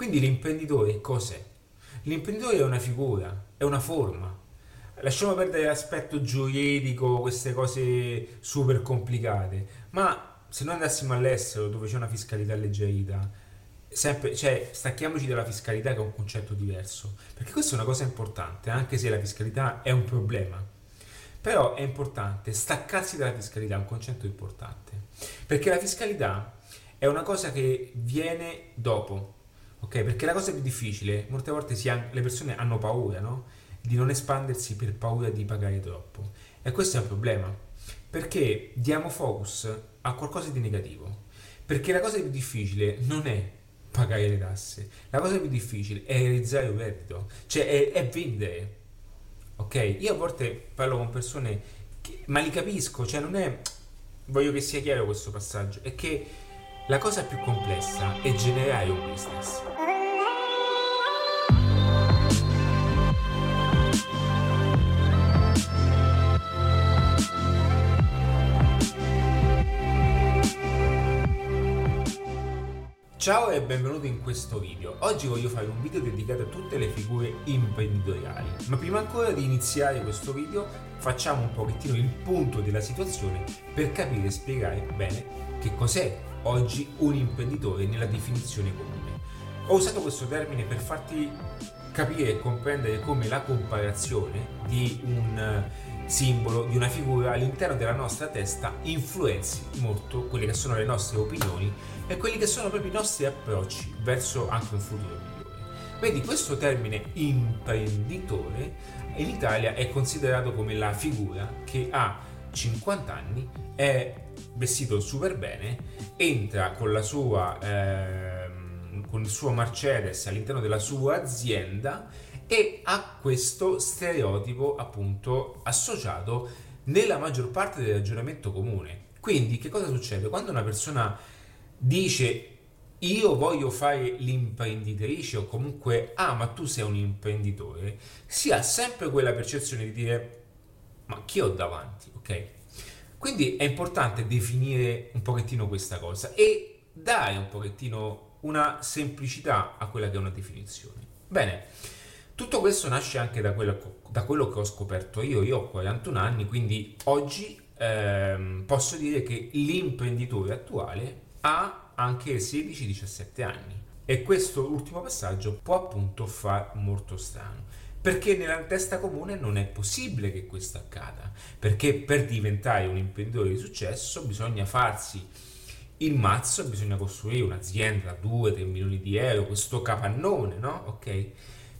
Quindi l'imprenditore cos'è? L'imprenditore è una figura, è una forma. Lasciamo perdere l'aspetto giuridico, queste cose super complicate, ma se noi andassimo all'estero dove c'è una fiscalità alleggerita, sempre, cioè, stacchiamoci dalla fiscalità che è un concetto diverso, perché questa è una cosa importante, anche se la fiscalità è un problema. Però è importante staccarsi dalla fiscalità, è un concetto importante, perché la fiscalità è una cosa che viene dopo, ok? Perché la cosa più difficile, molte volte ha, le persone hanno paura, no? Di non espandersi per paura di pagare troppo. E questo è un problema, perché diamo focus a qualcosa di negativo. Perché la cosa più difficile non è pagare le tasse. La cosa più difficile è realizzare un reddito, cioè è, è vendere. Ok? Io a volte parlo con persone, che, ma li capisco, cioè non è... Voglio che sia chiaro questo passaggio, è che la cosa più complessa è generare un business. Ciao e benvenuto in questo video. Oggi voglio fare un video dedicato a tutte le figure imprenditoriali. Ma prima ancora di iniziare questo video facciamo un pochettino il punto della situazione per capire e spiegare bene che cos'è oggi un imprenditore nella definizione comune. Ho usato questo termine per farti capire e comprendere come la comparazione di un simbolo di una figura all'interno della nostra testa influenzi molto quelle che sono le nostre opinioni e quelli che sono proprio i nostri approcci verso anche un futuro migliore. Vedi, questo termine imprenditore in Italia è considerato come la figura che ha 50 anni, è vestito super bene, entra con la sua... Eh, con il suo Mercedes all'interno della sua azienda e ha questo stereotipo appunto associato nella maggior parte del ragionamento comune. Quindi che cosa succede? Quando una persona dice io voglio fare l'imprenditrice o comunque ah ma tu sei un imprenditore, si ha sempre quella percezione di dire ma chi ho davanti, ok? Quindi è importante definire un pochettino questa cosa e dare un pochettino una semplicità a quella che è una definizione. Bene, tutto questo nasce anche da quello, da quello che ho scoperto io. Io ho 41 anni, quindi oggi ehm, posso dire che l'imprenditore attuale ha anche 16-17 anni. E questo ultimo passaggio può appunto far molto strano. Perché nella testa comune non è possibile che questo accada. Perché per diventare un imprenditore di successo bisogna farsi il mazzo, bisogna costruire un'azienda da 2-3 milioni di euro, questo capannone, no? Ok?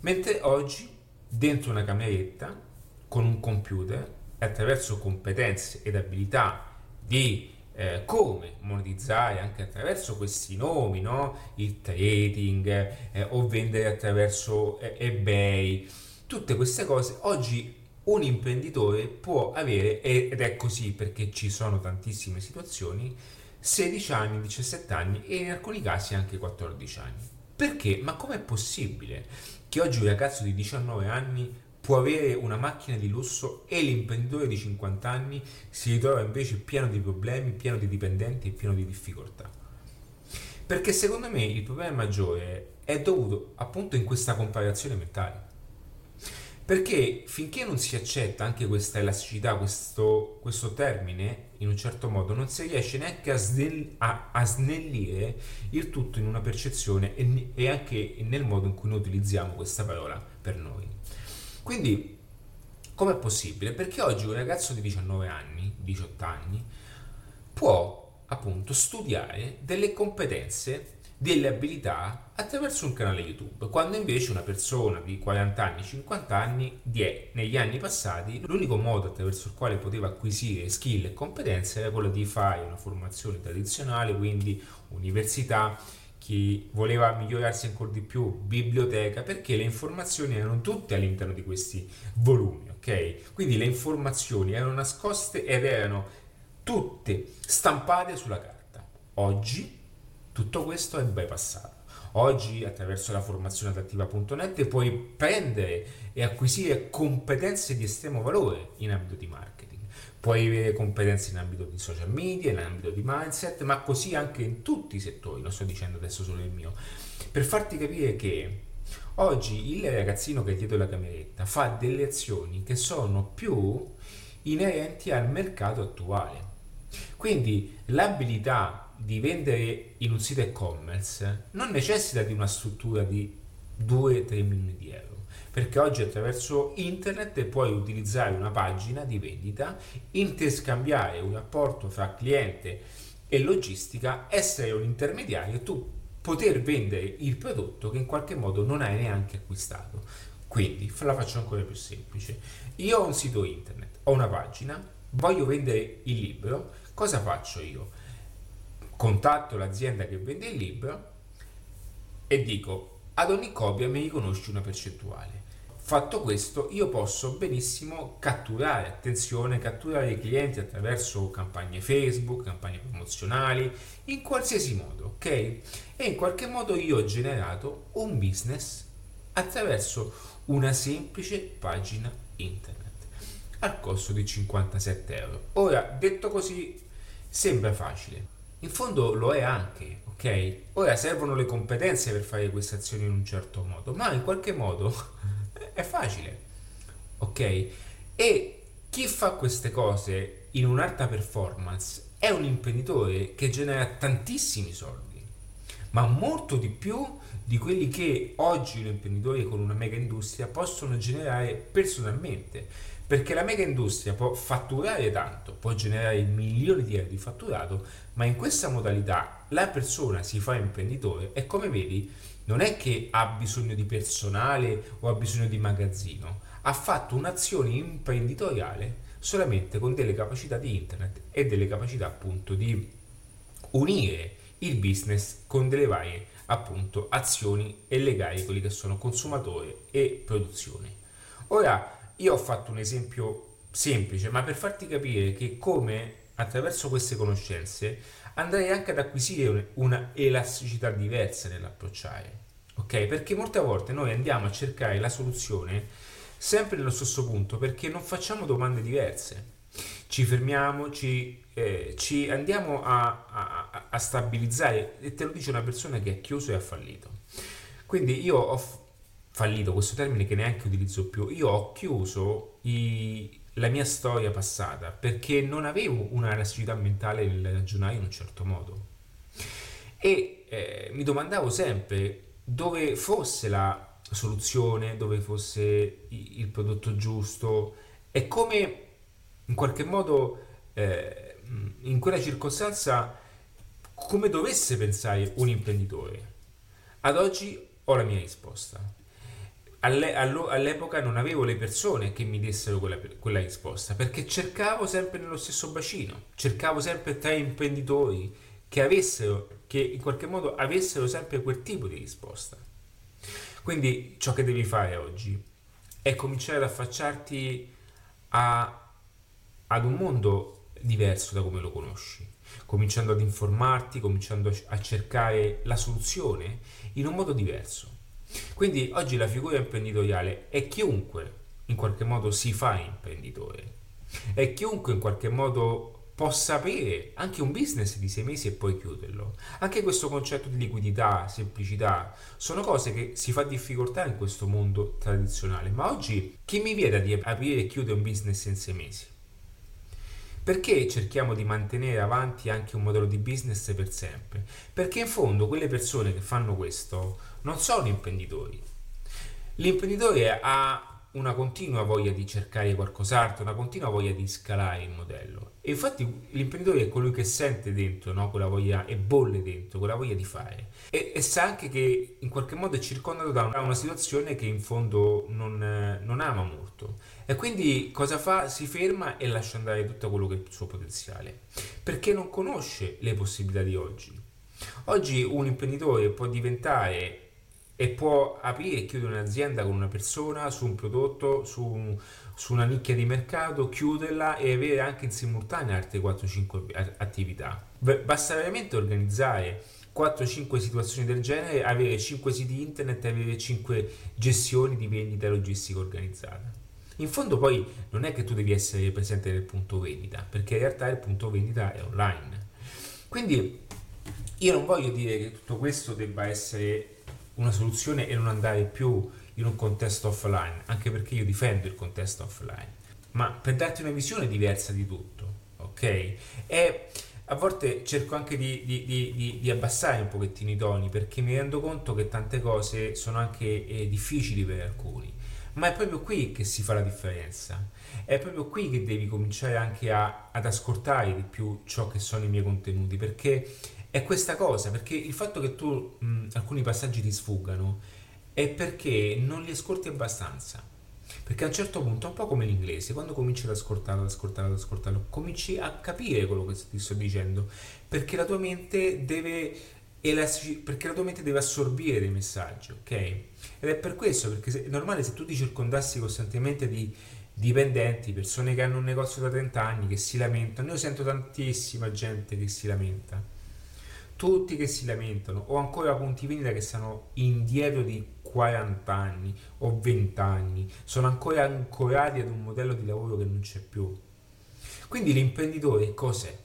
Mentre oggi, dentro una cameretta, con un computer, attraverso competenze ed abilità di eh, come monetizzare anche attraverso questi nomi, no? il trading eh, o vendere attraverso eh, eBay, tutte queste cose oggi un imprenditore può avere, ed è così perché ci sono tantissime situazioni, 16 anni, 17 anni e in alcuni casi anche 14 anni. Perché? Ma com'è possibile che oggi un ragazzo di 19 anni può avere una macchina di lusso e l'imprenditore di 50 anni si ritrova invece pieno di problemi, pieno di dipendenti e pieno di difficoltà? Perché secondo me il problema maggiore è dovuto appunto in questa comparazione mentale. Perché finché non si accetta anche questa elasticità, questo, questo termine, in un certo modo, non si riesce neanche a, snell- a, a snellire il tutto in una percezione e, e anche nel modo in cui noi utilizziamo questa parola per noi. Quindi, com'è possibile? Perché oggi un ragazzo di 19 anni, 18 anni, può appunto studiare delle competenze delle abilità attraverso un canale YouTube, quando invece una persona di 40 anni, 50 anni, die, negli anni passati, l'unico modo attraverso il quale poteva acquisire skill e competenze era quello di fare una formazione tradizionale, quindi università, chi voleva migliorarsi ancora di più, biblioteca, perché le informazioni erano tutte all'interno di questi volumi, ok? Quindi le informazioni erano nascoste ed erano tutte stampate sulla carta. Oggi tutto questo è bypassato. Oggi attraverso la formazione adattiva.net puoi prendere e acquisire competenze di estremo valore in ambito di marketing. puoi avere competenze in ambito di social media, in ambito di mindset, ma così anche in tutti i settori, non sto dicendo adesso solo il mio, per farti capire che oggi il ragazzino che è dietro la cameretta fa delle azioni che sono più inerenti al mercato attuale. Quindi l'abilità di vendere in un sito e-commerce non necessita di una struttura di 2-3 milioni di euro perché oggi attraverso internet puoi utilizzare una pagina di vendita, interscambiare un rapporto fra cliente e logistica, essere un intermediario e tu poter vendere il prodotto che in qualche modo non hai neanche acquistato. Quindi la faccio ancora più semplice. Io ho un sito internet, ho una pagina, voglio vendere il libro, cosa faccio io? Contatto l'azienda che vende il libro e dico ad ogni copia mi riconosci una percentuale. Fatto questo, io posso benissimo catturare, attenzione, catturare i clienti attraverso campagne Facebook, campagne promozionali, in qualsiasi modo, ok? E in qualche modo io ho generato un business attraverso una semplice pagina internet al costo di 57 euro. Ora, detto così, sembra facile. In fondo lo è anche, ok? Ora servono le competenze per fare queste azioni in un certo modo, ma in qualche modo è facile, ok? E chi fa queste cose in un'alta performance è un imprenditore che genera tantissimi soldi, ma molto di più di quelli che oggi gli imprenditori con una mega industria possono generare personalmente. Perché la mega industria può fatturare tanto, può generare milioni di euro di fatturato, ma in questa modalità la persona si fa imprenditore e come vedi non è che ha bisogno di personale o ha bisogno di magazzino, ha fatto un'azione imprenditoriale solamente con delle capacità di internet e delle capacità appunto di unire il business con delle varie appunto azioni e legare quelli che sono consumatore e produzione. Ora io ho fatto un esempio semplice, ma per farti capire che come attraverso queste conoscenze andrei anche ad acquisire una elasticità diversa nell'approcciare, ok? Perché molte volte noi andiamo a cercare la soluzione sempre nello stesso punto perché non facciamo domande diverse. Ci fermiamo, ci, eh, ci andiamo a, a, a, stabilizzare e te lo dice una persona che ha chiuso e ha fallito. Quindi io ho fallito, questo termine che neanche utilizzo più, io ho chiuso i, la mia storia passata perché non avevo una elasticità mentale nel ragionare in un certo modo. E eh, mi domandavo sempre dove fosse la soluzione, dove fosse il prodotto giusto e come in qualche modo eh, in quella circostanza come dovesse pensare un imprenditore. Ad oggi ho la mia risposta alle, all'epoca non avevo le persone che mi dessero quella, quella, risposta perché cercavo sempre nello stesso bacino, cercavo sempre tra imprenditori che avessero, che in qualche modo avessero sempre quel tipo di risposta. Quindi ciò che devi fare oggi è cominciare ad affacciarti a, ad un mondo diverso da come lo conosci, cominciando ad informarti, cominciando a cercare la soluzione in un modo diverso quindi oggi la figura imprenditoriale è chiunque in qualche modo si fa imprenditore, è chiunque in qualche modo possa aprire anche un business di sei mesi e poi chiuderlo. Anche questo concetto di liquidità, semplicità, sono cose che si fa difficoltà in questo mondo tradizionale. Ma oggi chi mi vieta di aprire e chiudere un business in sei mesi? Perché cerchiamo di mantenere avanti anche un modello di business per sempre? Perché in fondo quelle persone che fanno questo non sono imprenditori. L'imprenditore ha una continua voglia di cercare qualcos'altro, una continua voglia di scalare il modello. E infatti l'imprenditore è colui che sente dentro no? quella voglia e bolle dentro, quella voglia di fare. E, e, sa anche che in qualche modo è circondato da una, situazione che in fondo non, non, ama molto. E quindi cosa fa? Si ferma e lascia andare tutto quello che è il suo potenziale. Perché non conosce le possibilità di oggi. Oggi un imprenditore può diventare e può aprire e chiudere un'azienda con una persona su un prodotto, su, un, su una nicchia di mercato, chiuderla e avere anche in simultanea altre 4-5 attività. Basta veramente organizzare 4-5 situazioni del genere, avere 5 siti internet e avere 5 gestioni di vendita logistica organizzata. In fondo poi non è che tu devi essere presente nel punto vendita, perché in realtà il punto vendita è online. Quindi io non voglio dire che tutto questo debba essere una soluzione e non andare più in un contesto offline, anche perché io difendo il contesto offline, ma per darti una visione diversa di tutto, ok? E a volte cerco anche di, di, di, di, abbassare un pochettino i toni perché mi rendo conto che tante cose sono anche eh, difficili per alcuni. Ma è proprio qui che si fa la differenza. È proprio qui che devi cominciare anche a, ad ascoltare di più ciò che sono i miei contenuti. Perché è questa cosa. Perché il fatto che tu mh, alcuni passaggi ti sfuggano è perché non li ascolti abbastanza. Perché a un certo punto, un po' come l'inglese, quando cominci ad ascoltarlo, ad ascoltarlo, ad ascoltarlo, cominci a capire quello che ti sto dicendo, perché la tua mente deve perché la tua mente deve assorbire dei messaggi, ok? Ed è per questo, perché è normale se tu ti circondassi costantemente di dipendenti, persone che hanno un negozio da 30 anni, che si lamentano, io sento tantissima gente che si lamenta, tutti che si lamentano, o ancora punti vendita che stanno indietro di 40 anni o 20 anni, sono ancora ancorati ad un modello di lavoro che non c'è più. Quindi l'imprenditore cos'è?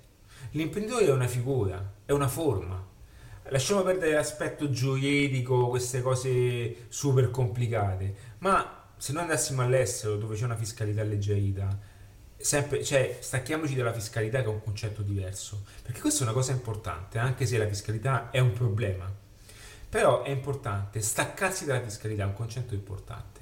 L'imprenditore è una figura, è una forma. Lasciamo perdere l'aspetto giuridico, queste cose super complicate, ma se noi andassimo all'estero dove c'è una fiscalità alleggerita, sempre, cioè, stacchiamoci dalla fiscalità che è un concetto diverso, perché questa è una cosa importante, anche se la fiscalità è un problema. Però è importante staccarsi dalla fiscalità, è un concetto importante,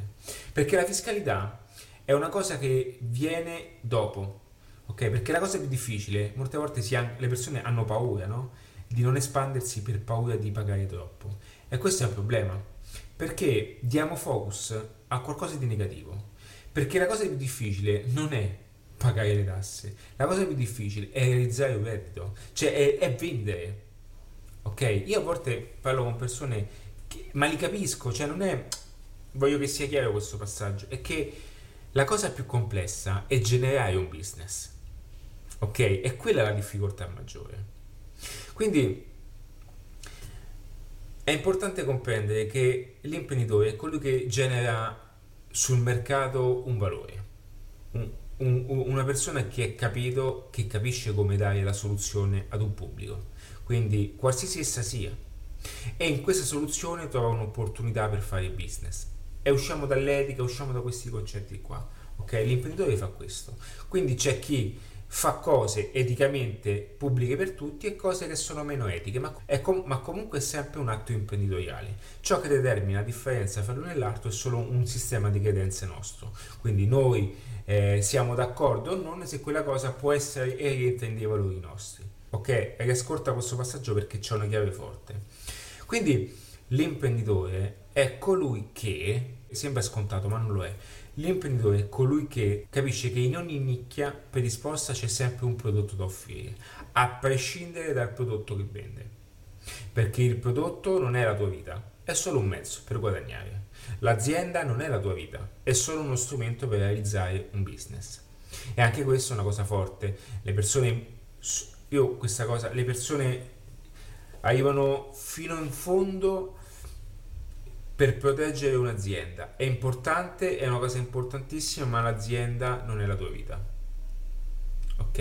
perché la fiscalità è una cosa che viene dopo, ok? Perché la cosa più difficile, molte volte ha, le persone hanno paura, no? Di non espandersi per paura di pagare troppo. E questo è un problema, perché diamo focus a qualcosa di negativo. Perché la cosa più difficile non è pagare le tasse. La cosa più difficile è realizzare un reddito, cioè è, è vendere. Ok? Io a volte parlo con persone, che, ma li capisco, cioè non è... Voglio che sia chiaro questo passaggio, è che la cosa più complessa è generare un business. Ok? E quella è la difficoltà maggiore. Quindi è importante comprendere che l'imprenditore è colui che genera sul mercato un valore, un, una persona che è capito, che capisce come dare la soluzione ad un pubblico, quindi qualsiasi essa sia. E in questa soluzione trova un'opportunità per fare business. E usciamo dall'etica, usciamo da questi concetti qua. Ok? L'imprenditore fa questo. Quindi c'è chi fa cose eticamente pubbliche per tutti e cose che sono meno etiche, ma, com- ma, comunque è sempre un atto imprenditoriale. Ciò che determina la differenza tra l'uno e l'altro è solo un sistema di credenze nostro. Quindi noi eh, siamo d'accordo o non se quella cosa può essere e rientra in dei valori nostri. Ok? Riascolta questo passaggio perché c'è una chiave forte. Quindi l'imprenditore è colui che, sembra scontato ma non lo è, l'imprenditore è colui che capisce che in ogni nicchia predisposta c'è sempre un prodotto da offrire, a prescindere dal prodotto che vende. Perché il prodotto non è la tua vita, è solo un mezzo per guadagnare. L'azienda non è la tua vita, è solo uno strumento per realizzare un business. E anche questa è una cosa forte. Le persone, io questa cosa, le persone arrivano fino in fondo per proteggere un'azienda. È importante, è una cosa importantissima, ma l'azienda non è la tua vita. Ok?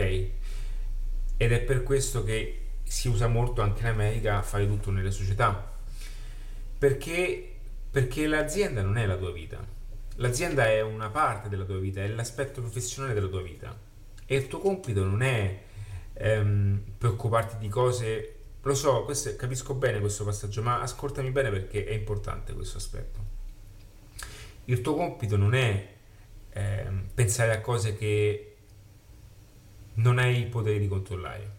Ed è per questo che si usa molto anche in America fare tutto nelle società. Perché perché l'azienda non è la tua vita. L'azienda è una parte della tua vita, è l'aspetto professionale della tua vita. E il tuo compito non è ehm, preoccuparti di cose. Lo so, questo, capisco bene questo passaggio, ma ascoltami bene perché è importante questo aspetto. Il tuo compito non è ehm, pensare a cose che non hai il potere di controllare.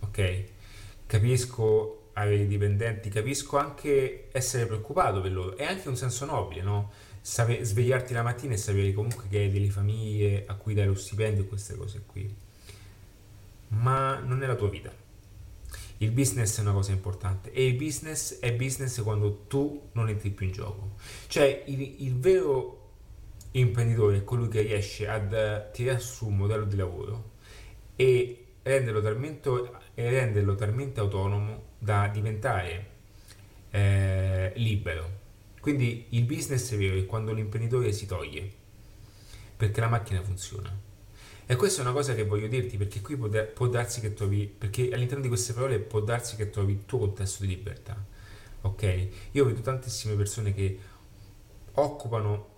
Ok? Capisco avere dipendenti, capisco anche essere preoccupato per loro, è anche un senso nobile, no? Sape- svegliarti la mattina e sapere comunque che hai delle famiglie a cui dai lo stipendio e queste cose qui. Ma non è la tua vita. Il business è una cosa importante e il business è business quando tu non entri più in gioco. Cioè il, il vero imprenditore è colui che riesce ad tirare su un modello di lavoro e renderlo talmente, renderlo talmente autonomo da diventare eh, libero. Quindi il business è vero è quando l'imprenditore si toglie. perché la macchina funziona. E questa è una cosa che voglio dirti perché qui può, può darsi che trovi, perché all'interno di queste parole può darsi che trovi il tuo contesto di libertà. Ok? Io vedo tantissime persone che occupano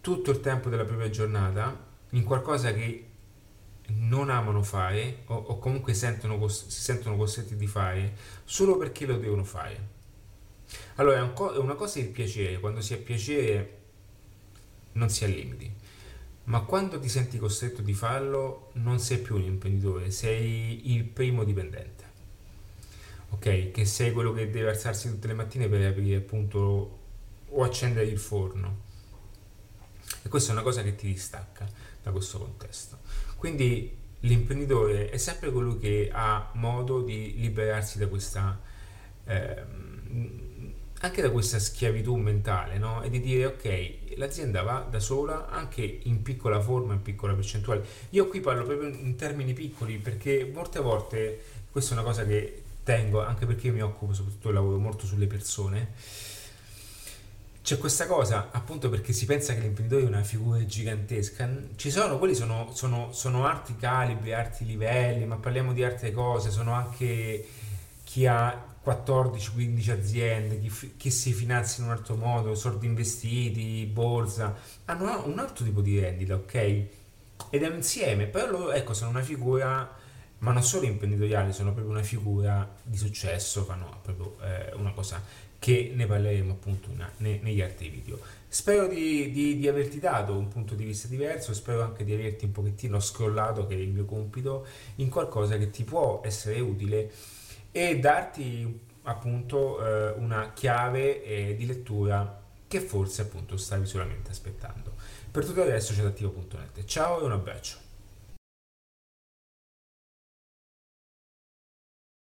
tutto il tempo della propria giornata in qualcosa che non amano fare o, o comunque sentono, si sentono costretti di fare solo perché lo devono fare. Allora, è, un co- è una cosa il piacere, quando si ha piacere non si ha limiti, ma quando ti senti costretto di farlo non sei più un imprenditore, sei il primo dipendente. Ok? Che sei quello che deve alzarsi tutte le mattine per aprire appunto o accendere il forno. E questa è una cosa che ti distacca da questo contesto. Quindi l'imprenditore è sempre colui che ha modo di liberarsi da questa, eh, anche da questa schiavitù mentale, no? E di dire ok, l'azienda va da sola anche in piccola forma, in piccola percentuale. Io qui parlo proprio in termini piccoli perché molte volte, questa è una cosa che tengo, anche perché io mi occupo soprattutto, lavoro molto sulle persone c'è questa cosa, appunto perché si pensa che l'imprenditore è una figura gigantesca. Ci sono, quelli sono, sono, sono alti calibri, alti livelli, ma parliamo di altre cose, sono anche chi ha 14-15 aziende, chi, chi, si finanzia in un altro modo, soldi investiti, borsa, hanno un altro tipo di rendita, ok? Ed è insieme, però ecco, sono una figura, ma non solo imprenditoriale, sono proprio una figura di successo, fanno proprio eh, una cosa che ne parleremo appunto in, ne, negli altri video. Spero di, di, di, averti dato un punto di vista diverso, spero anche di averti un pochettino scrollato, che è il mio compito, in qualcosa che ti può essere utile e darti appunto eh, una chiave eh, di lettura che forse appunto stavi solamente aspettando. Per tutto adesso c'è attivo.net. Ciao e un abbraccio.